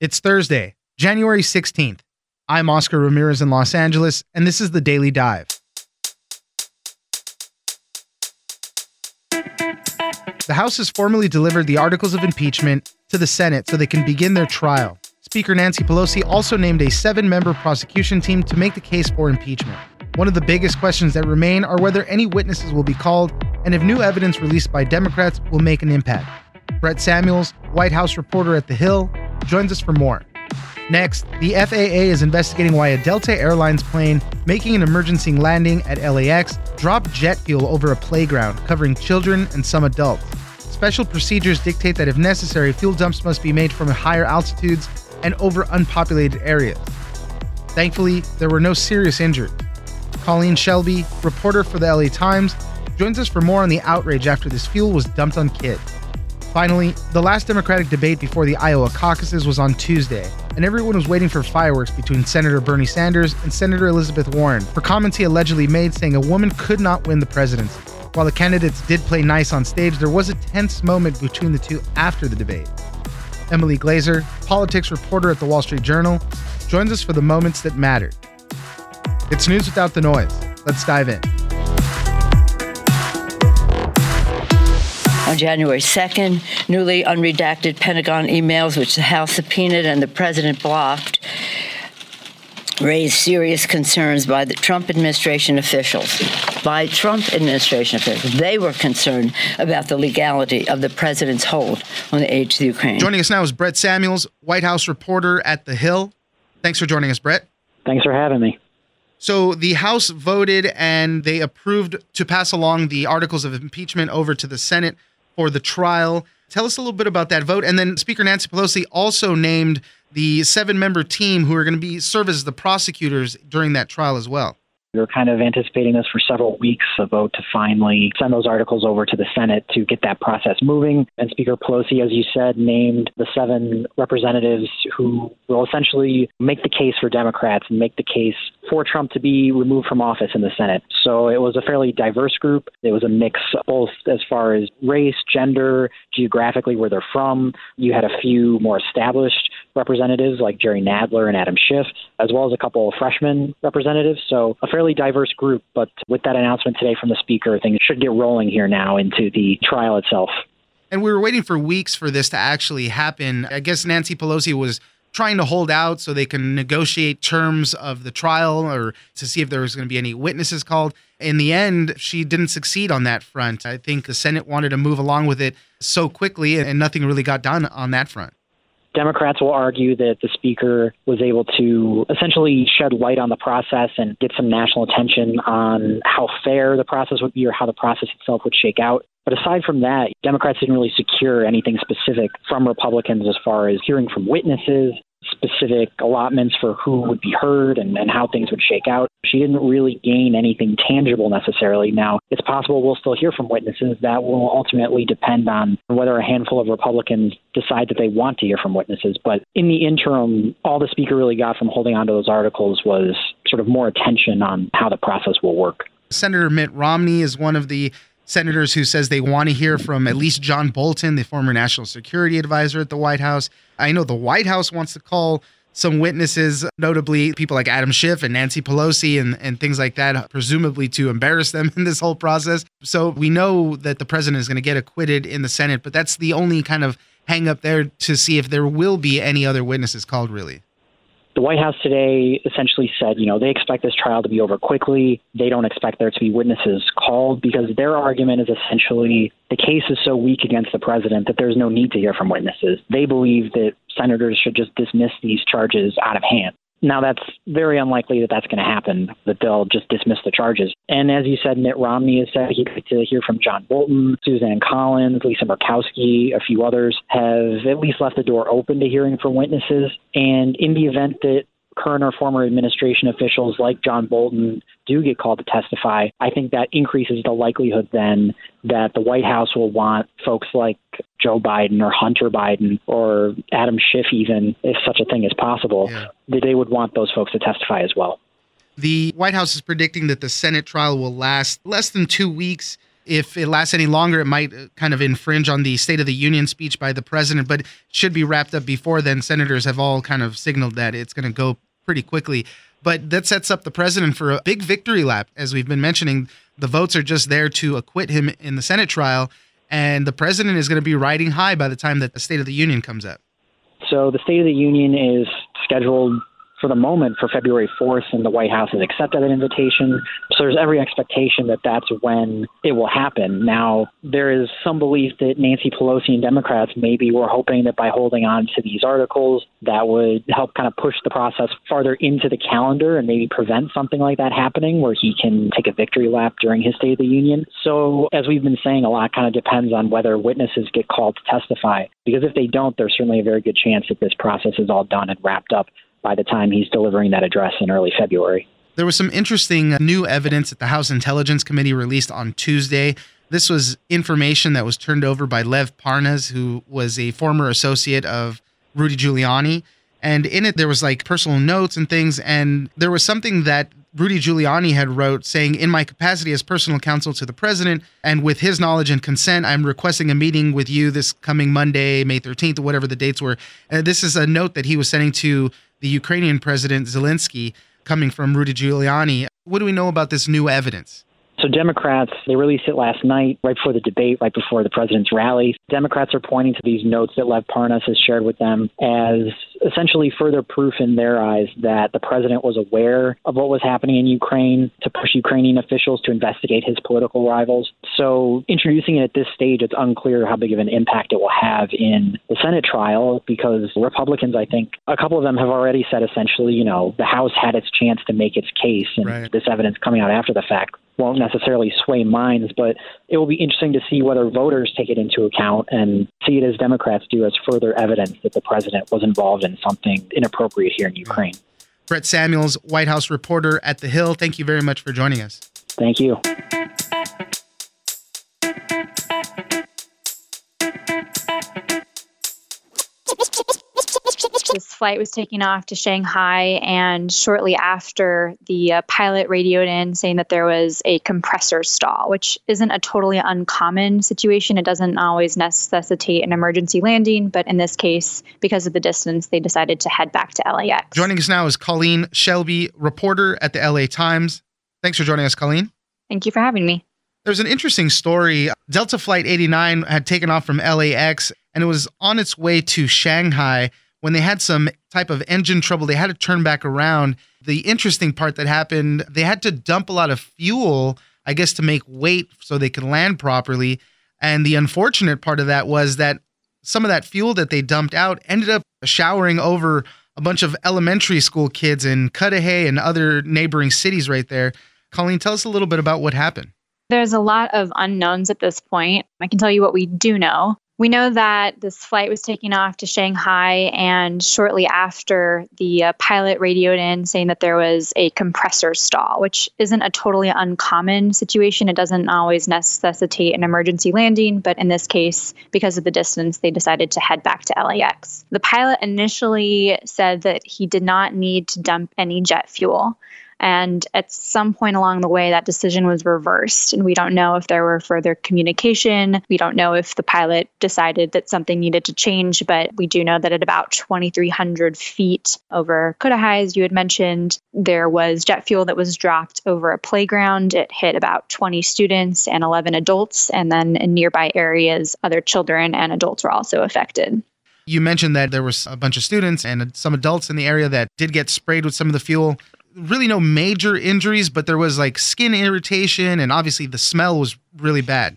It's Thursday, January 16th. I'm Oscar Ramirez in Los Angeles, and this is the Daily Dive. The House has formally delivered the articles of impeachment to the Senate so they can begin their trial. Speaker Nancy Pelosi also named a seven member prosecution team to make the case for impeachment. One of the biggest questions that remain are whether any witnesses will be called and if new evidence released by Democrats will make an impact. Brett Samuels, White House reporter at The Hill, joins us for more. Next, the FAA is investigating why a Delta Airlines plane making an emergency landing at LAX dropped jet fuel over a playground, covering children and some adults. Special procedures dictate that if necessary, fuel dumps must be made from higher altitudes and over unpopulated areas. Thankfully, there were no serious injuries. Colleen Shalby, reporter for the LA Times, joins us for more on the outrage after this fuel was dumped on kids. Finally, the last Democratic debate before the Iowa caucuses was on Tuesday, and everyone was waiting for fireworks between Senator Bernie Sanders and Senator Elizabeth Warren for comments he allegedly made saying a woman could not win the presidency. While the candidates did play nice on stage, there was a tense moment between the two after the debate. Emily Glazer, politics reporter at the Wall Street Journal, joins us for the moments that mattered. It's news without the noise. Let's dive in. On January 2nd, newly unredacted Pentagon emails, which the House subpoenaed and the president blocked, raised serious concerns by the Trump administration officials. By Trump administration officials, they were concerned about the legality of the president's hold on the aid to the Ukraine. Joining us now is Brett Samuels, White House reporter at The Hill. Thanks for joining us, Brett. Thanks for having me. So the House voted and they approved to pass along the articles of impeachment over to the Senate for the trial. Tell us a little bit about that vote. And then Speaker Nancy Pelosi also named the seven member team who are going to be serve as the prosecutors during that trial as well. We were kind of anticipating this for several weeks, a vote to finally send those articles over to the Senate to get that process moving. And Speaker Pelosi, as you said, named the seven representatives who will essentially make the case for Democrats and make the case for Trump to be removed from office in the Senate. So it was a fairly diverse group. It was a mix both as far as race, gender, geographically where they're from. You had a few more established representatives like Jerry Nadler and Adam Schiff, as well as a couple of freshman representatives. So a fairly diverse group. But with that announcement today from the Speaker, things should get rolling here now into the trial itself. And we were waiting for weeks for this to actually happen. I guess Nancy Pelosi was trying to hold out so they can negotiate terms of the trial or to see if there was going to be any witnesses called. In the end, she didn't succeed on that front. I think the Senate wanted to move along with it so quickly and nothing really got done on that front. Democrats will argue that the speaker was able to essentially shed light on the process and get some national attention on how fair the process would be or how the process itself would shake out. But aside from that, Democrats didn't really secure anything specific from Republicans as far as hearing from witnesses, specific allotments for who would be heard and, and how things would shake out. She didn't really gain anything tangible necessarily. Now, it's possible we'll still hear from witnesses. That will ultimately depend on whether a handful of Republicans decide that they want to hear from witnesses. But in the interim, all the speaker really got from holding on to those articles was sort of more attention on how the process will work. Senator Mitt Romney is one of the senators who says they want to hear from at least John Bolton, the former national security advisor at the White House. I know the White House wants to call some witnesses, notably people like Adam Schiff and Nancy Pelosi and, and things like that, presumably to embarrass them in this whole process. So we know that the president is going to get acquitted in the Senate, but that's the only kind of hang up there to see if there will be any other witnesses called, really. The White House today essentially said, you know, they expect this trial to be over quickly. They don't expect there to be witnesses called because their argument is essentially the case is so weak against the president that there's no need to hear from witnesses. They believe that senators should just dismiss these charges out of hand. Now, that's very unlikely that that's going to happen, that they'll just dismiss the charges. And as you said, Mitt Romney has said he'd like to hear from John Bolton, Susan Collins, Lisa Murkowski, a few others have at least left the door open to hearing from witnesses. And in the event that current or former administration officials like John Bolton do get called to testify, I think that increases the likelihood then that the White House will want folks like Joe Biden or Hunter Biden or Adam Schiff, even if such a thing is possible, yeah. that they would want those folks to testify as well. The White House is predicting that the Senate trial will last less than two weeks. if it lasts any longer, it might uh, kind of infringe on the State of the Union speech by the president, but it should be wrapped up before then. Senators have all kind of signaled that it's going to go pretty quickly. But that sets up the president for a big victory lap. As we've been mentioning, the votes are just there to acquit him in the Senate trial, and the president is going to be riding high by the time that the State of the Union comes up. So the State of the Union is scheduled for the moment for February 4th, and the White House has accepted that invitation. So there's every expectation that that's when it will happen. Now, there is some belief that Nancy Pelosi and Democrats maybe were hoping that by holding on to these articles, that would help kind of push the process farther into the calendar and maybe prevent something like that happening where he can take a victory lap during his State of the Union. So, as we've been saying, a lot kind of depends on whether witnesses get called to testify. Because if they don't, there's certainly a very good chance that this process is all done and wrapped up by the time he's delivering that address in early February. There was some interesting uh, new evidence that the House Intelligence Committee released on Tuesday. This was information that was turned over by Lev Parnas, who was a former associate of Rudy Giuliani. And in it, there was like personal notes and things. And there was something that Rudy Giuliani had wrote saying, "In my capacity as personal counsel to the president, and with his knowledge and consent, I'm requesting a meeting with you this coming Monday, May 13th, or whatever the dates were." And this is a note that he was sending to the Ukrainian president Zelensky, coming from Rudy Giuliani. What do we know about this new evidence? So Democrats, they released it last night, right before the debate, right before the president's rally. Democrats are pointing to these notes that Lev Parnas has shared with them as essentially further proof in their eyes that the president was aware of what was happening in Ukraine to push Ukrainian officials to investigate his political rivals. So introducing it at this stage, it's unclear how big of an impact it will have in the Senate trial because Republicans, I think, a couple of them have already said essentially, you know, the House had its chance to make its case, and right. this evidence coming out after the fact won't necessarily sway minds, but it will be interesting to see whether voters take it into account and see it as Democrats do as further evidence that the president was involved in something inappropriate here in Ukraine. Brett Samuels, White House reporter at The Hill, thank you very much for joining us. Thank you. This flight was taking off to Shanghai, and shortly after, the uh, pilot radioed in saying that there was a compressor stall, which isn't a totally uncommon situation. It doesn't always necessitate an emergency landing, but in this case, because of the distance, they decided to head back to LAX. Joining us now is Colleen Shalby, reporter at the LA Times. Thanks for joining us, Colleen. Thank you for having me. There's an interesting story. Delta Flight 89 had taken off from LAX and it was on its way to Shanghai when they had some type of engine trouble, they had to turn back around. The interesting part that happened, they had to dump a lot of fuel, I guess, to make weight so they could land properly. And the unfortunate part of that was that some of that fuel that they dumped out ended up showering over a bunch of elementary school kids in Cudahy and other neighboring cities right there. Colleen, tell us a little bit about what happened. There's a lot of unknowns at this point. I can tell you what we do know. We know that this flight was taking off to Shanghai, and shortly after, the uh, pilot radioed in saying that there was a compressor stall, which isn't a totally uncommon situation. It doesn't always necessitate an emergency landing, but in this case, because of the distance, they decided to head back to LAX. The pilot initially said that he did not need to dump any jet fuel. And at some point along the way, that decision was reversed. And we don't know if there were further communication. We don't know if the pilot decided that something needed to change, but we do know that at about 2,300 feet over Cudahy, as you had mentioned, there was jet fuel that was dropped over a playground. It hit about 20 students and 11 adults. And then in nearby areas, other children and adults were also affected. You mentioned that there was a bunch of students and some adults in the area that did get sprayed with some of the fuel really no major injuries, but there was like skin irritation, and obviously the smell was really bad.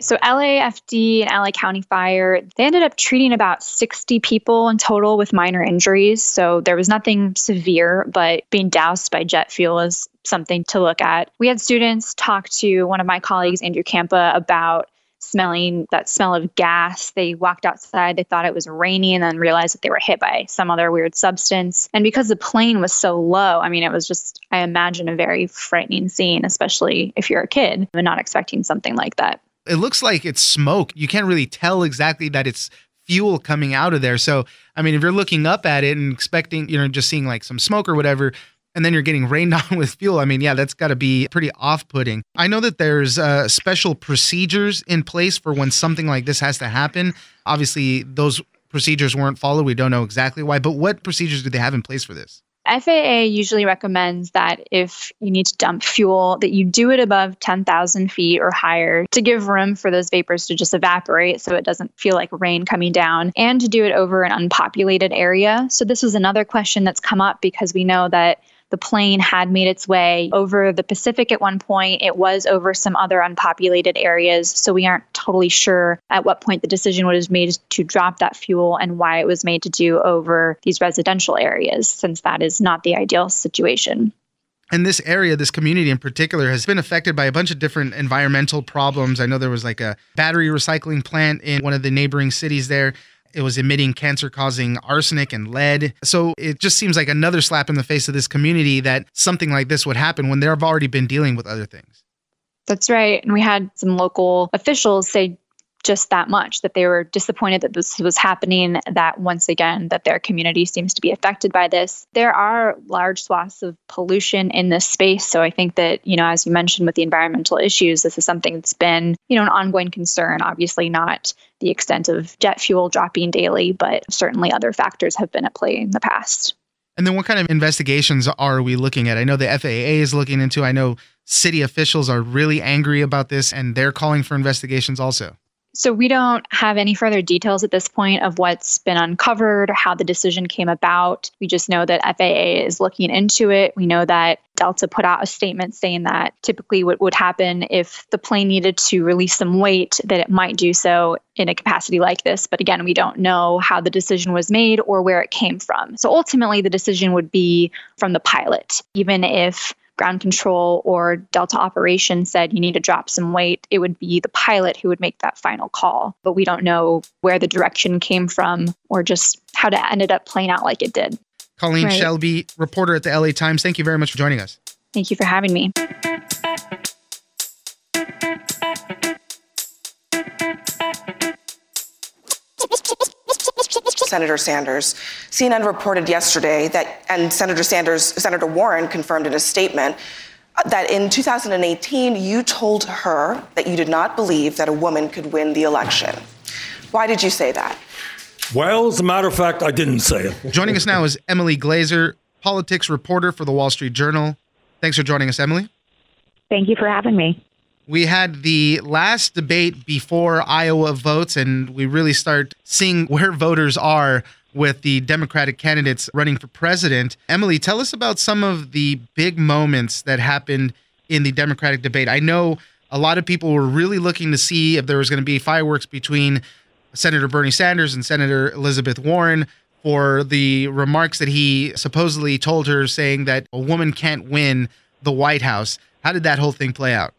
So, LAFD and LA County Fire, they ended up treating about 60 people in total with minor injuries. So, there was nothing severe, but being doused by jet fuel is something to look at. We had students talk to one of my colleagues, Andrew Campa, about smelling that smell of gas. They walked outside, they thought it was raining, and then realized that they were hit by some other weird substance. And because the plane was so low, I mean, it was just, I imagine, a very frightening scene, especially if you're a kid and not expecting something like that. It looks like it's smoke. You can't really tell exactly that it's fuel coming out of there. So, I mean, if you're looking up at it and expecting, you know, just seeing like some smoke or whatever, and then you're getting rained on with fuel. I mean, yeah, that's got to be pretty off putting. I know that there's uh, special procedures in place for when something like this has to happen. Obviously, those procedures weren't followed. We don't know exactly why, but what procedures do they have in place for this? FAA usually recommends that if you need to dump fuel, that you do it above 10,000 feet or higher to give room for those vapors to just evaporate so it doesn't feel like rain coming down, and to do it over an unpopulated area. So, this was another question that's come up because we know that the plane had made its way over the Pacific at one point. It was over some other unpopulated areas. So we aren't totally sure at what point the decision was made to drop that fuel and why it was made to do over these residential areas, since that is not the ideal situation. And this area, this community in particular, has been affected by a bunch of different environmental problems. I know there was like a battery recycling plant in one of the neighboring cities there. It was emitting cancer causing arsenic and lead. So it just seems like another slap in the face of this community that something like this would happen when they've already been dealing with other things. That's right. And we had some local officials say just that much that they were disappointed that this was happening that once again that their community seems to be affected by this there are large swaths of pollution in this space so i think that you know as you mentioned with the environmental issues this is something that's been you know an ongoing concern obviously not the extent of jet fuel dropping daily but certainly other factors have been at play in the past and then what kind of investigations are we looking at? I know the FAA is looking into. I know city officials are really angry about this and they're calling for investigations also. So we don't have any further details at this point of what's been uncovered, or how the decision came about. We just know that FAA is looking into it. We know that Delta put out a statement saying that typically what would happen if the plane needed to release some weight, that it might do so in a capacity like this. But again, we don't know how the decision was made or where it came from. So ultimately, the decision would be from the pilot, even if ground control or Delta operations said you need to drop some weight, it would be the pilot who would make that final call. But we don't know where the direction came from or just how it ended up playing out like it did. Colleen right. Shalby, reporter at the LA Times, thank you very much for joining us. Thank you for having me. Senator Sanders. CNN reported yesterday that, and Senator Sanders, Senator Warren confirmed in a statement that in 2018 you told her that you did not believe that a woman could win the election. Why did you say that? Well, as a matter of fact, I didn't say it. Joining us now is Emily Glazer, politics reporter for the Wall Street Journal. Thanks for joining us, Emily. Thank you for having me we had the last debate before Iowa votes, and we really start seeing where voters are with the Democratic candidates running for president. Emily, tell us about some of the big moments that happened in the Democratic debate. I know a lot of people were really looking to see if there was going to be fireworks between Senator Bernie Sanders and Senator Elizabeth Warren for the remarks that he supposedly told her, saying that a woman can't win the White House. How did that whole thing play out?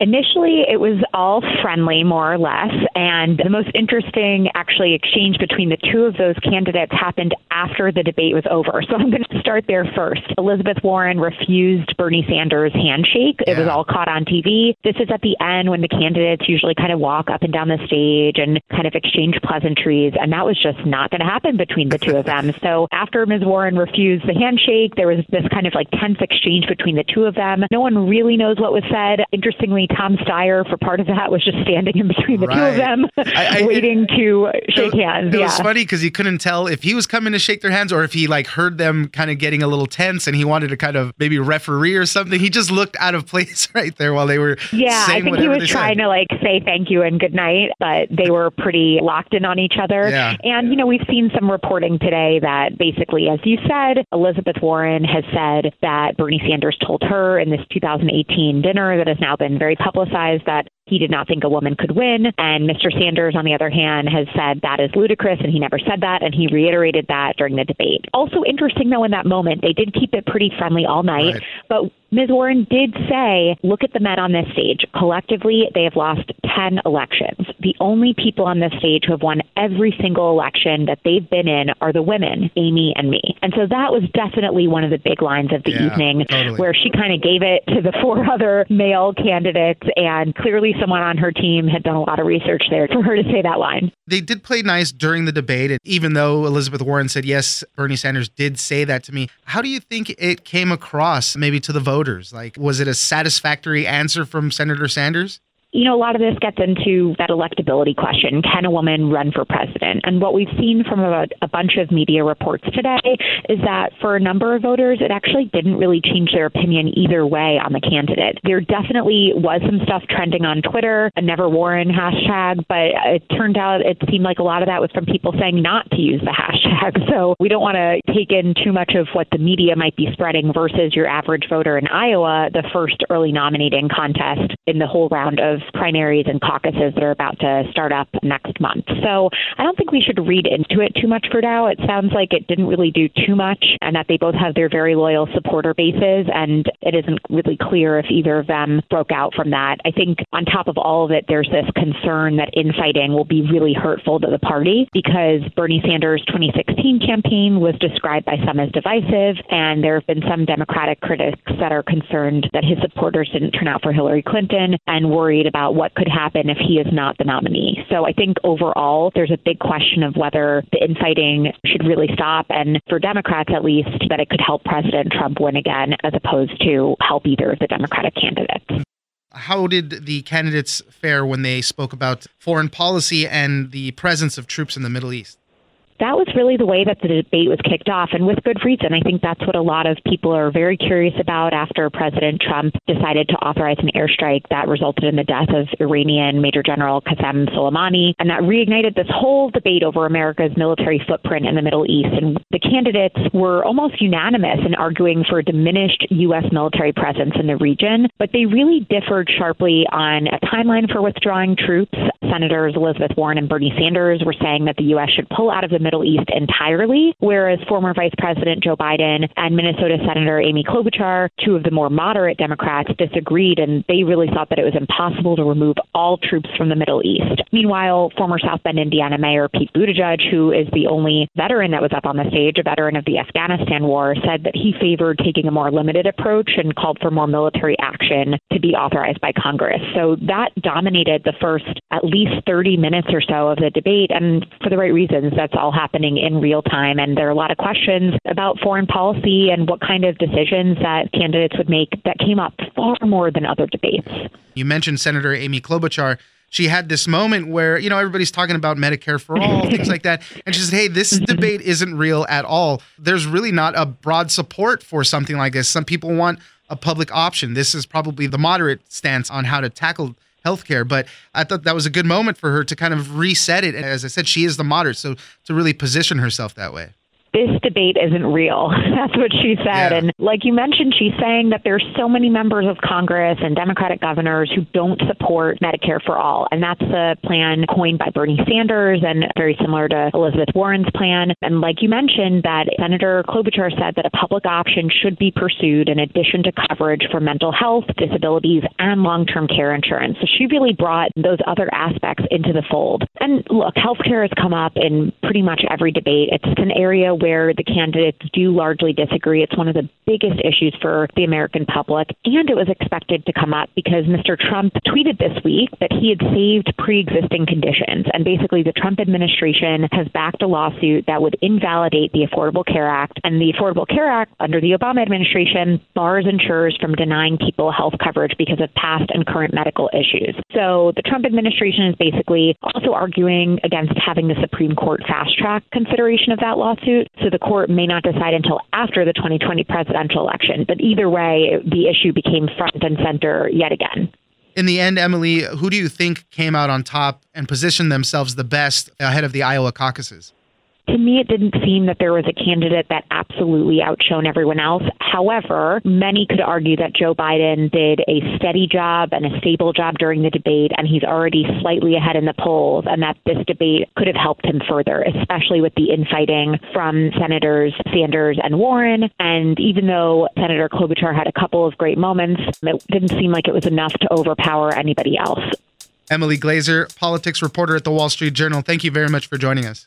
Initially, it was all friendly, more or less. And the most interesting, actually, exchange between the two of those candidates happened after the debate was over. So I'm going to start there first. Elizabeth Warren refused Bernie Sanders' handshake. It was all caught on TV. This is at the end when the candidates usually kind of walk up and down the stage and kind of exchange pleasantries. And that was just not going to happen between the two of them. So after Ms. Warren refused the handshake, there was this kind of like tense exchange between the two of them. No one really knows what was said. Interestingly, Tom Steyer for part of that was just standing in between the right. two of them, I, I, waiting it, to shake it, hands. It yeah. was funny because he couldn't tell if he was coming to shake their hands or if he like heard them kind of getting a little tense and he wanted to kind of maybe referee or something. He just looked out of place right there while they were. Yeah, I think he was trying said. to like say thank you and good night, but they were pretty locked in on each other. Yeah. And you know we've seen some reporting today that basically, as you said, Elizabeth Warren has said that Bernie Sanders told her in this 2018 dinner that has now been very publicized that he did not think a woman could win. And Mr. Sanders, on the other hand, has said that is ludicrous and he never said that. And he reiterated that during the debate. Also interesting, though, in that moment, they did keep it pretty friendly all night. Right. But Ms. Warren did say, look at the men on this stage. Collectively, they have lost 10 elections. The only people on this stage who have won every single election that they've been in are the women, Amy and me. And so that was definitely one of the big lines of the yeah, evening totally. where she kind of gave it to the four other male candidates and clearly someone on her team had done a lot of research there for her to say that line. They did play nice during the debate, and even though Elizabeth Warren said, yes, Bernie Sanders did say that to me. How do you think it came across, maybe to the voters? Like, was it a satisfactory answer from Senator Sanders? You know, a lot of this gets into that electability question. Can a woman run for president? And what we've seen from a, a, bunch of media reports today is that for a number of voters, it actually didn't really change their opinion either way on the candidate. There definitely was some stuff trending on Twitter, a Never Warren hashtag, but it turned out it seemed like a lot of that was from people saying not to use the hashtag. So we don't want to take in too much of what the media might be spreading versus your average voter in Iowa, the first early nominating contest in the whole round of primaries and caucuses that are about to start up next month. So I don't think we should read into it too much for Dow. It sounds like it didn't really do too much and that they both have their very loyal supporter bases, and it isn't really clear if either of them broke out from that. I think on top of all of it, there's this concern that infighting will be really hurtful to the party because Bernie Sanders' 2016 campaign was described by some as divisive, and there have been some Democratic critics that are concerned that his supporters didn't turn out for Hillary Clinton and worried about what could happen if he is not the nominee. So I think overall, there's a big question of whether the infighting should really stop, and for Democrats at least, that it could help President Trump win again as opposed to help either of the Democratic candidates. How did the candidates fare when they spoke about foreign policy and the presence of troops in the Middle East? That was really the way that the debate was kicked off, and with good reason. I think that's what a lot of people are very curious about after President Trump decided to authorize an airstrike that resulted in the death of Iranian Major General Qasem Soleimani, and that reignited this whole debate over America's military footprint in the Middle East. And the candidates were almost unanimous in arguing for a diminished U.S. military presence in the region, but they really differed sharply on a timeline for withdrawing troops. Senators Elizabeth Warren and Bernie Sanders were saying that the U.S. should pull out of the Middle East entirely, whereas former Vice President Joe Biden and Minnesota Senator Amy Klobuchar, two of the more moderate Democrats, disagreed, and they really thought that it was impossible to remove all troops from the Middle East. Meanwhile, former South Bend, Indiana Mayor Pete Buttigieg, who is the only veteran that was up on the stage, a veteran of the Afghanistan war, said that he favored taking a more limited approach and called for more military action to be authorized by Congress. So that dominated the first at least 30 minutes or so of the debate, and for the right reasons. That's all happening in real time. And there are a lot of questions about foreign policy and what kind of decisions that candidates would make that came up far more than other debates. You mentioned Senator Amy Klobuchar she had this moment where you know everybody's talking about medicare for all things like that and she said hey this mm-hmm. debate isn't real at all there's really not a broad support for something like this some people want a public option this is probably the moderate stance on how to tackle healthcare. But I thought that was a good moment for her to kind of reset it. And as I said, she is the moderate, so to really position herself that way this debate isn't real. That's what she said. Yeah. And like you mentioned, she's saying that there's so many members of Congress and Democratic governors who don't support Medicare for all. And that's the plan coined by Bernie Sanders and very similar to Elizabeth Warren's plan. And like you mentioned, that Senator Klobuchar said that a public option should be pursued in addition to coverage for mental health, disabilities, and long term care insurance. So she really brought those other aspects into the fold. And look, healthcare has come up in pretty much every debate. It's an area where the candidates do largely disagree. It's one of the biggest issues for the American public, and it was expected to come up because Mr. Trump tweeted this week that he had saved pre existing conditions. And basically, the Trump administration has backed a lawsuit that would invalidate the Affordable Care Act. And the Affordable Care Act, under the Obama administration, bars insurers from denying people health coverage because of past and current medical issues. So the Trump administration is basically also arguing against having the Supreme Court fast track consideration of that lawsuit so the court may not decide until after the 2020 presidential election. But either way, the issue became front and center yet again. In the end, Emily, who do you think came out on top and positioned themselves the best ahead of the Iowa caucuses? To me, it didn't seem that there was a candidate that absolutely outshone everyone else. However, many could argue that Joe Biden did a steady job and a stable job during the debate, and he's already slightly ahead in the polls, and that this debate could have helped him further, especially with the infighting from Senators Sanders and Warren. And even though Senator Klobuchar had a couple of great moments, it didn't seem like it was enough to overpower anybody else. Emily Glazer, politics reporter at the Wall Street Journal. Thank you very much for joining us.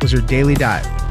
was your Daily Dive.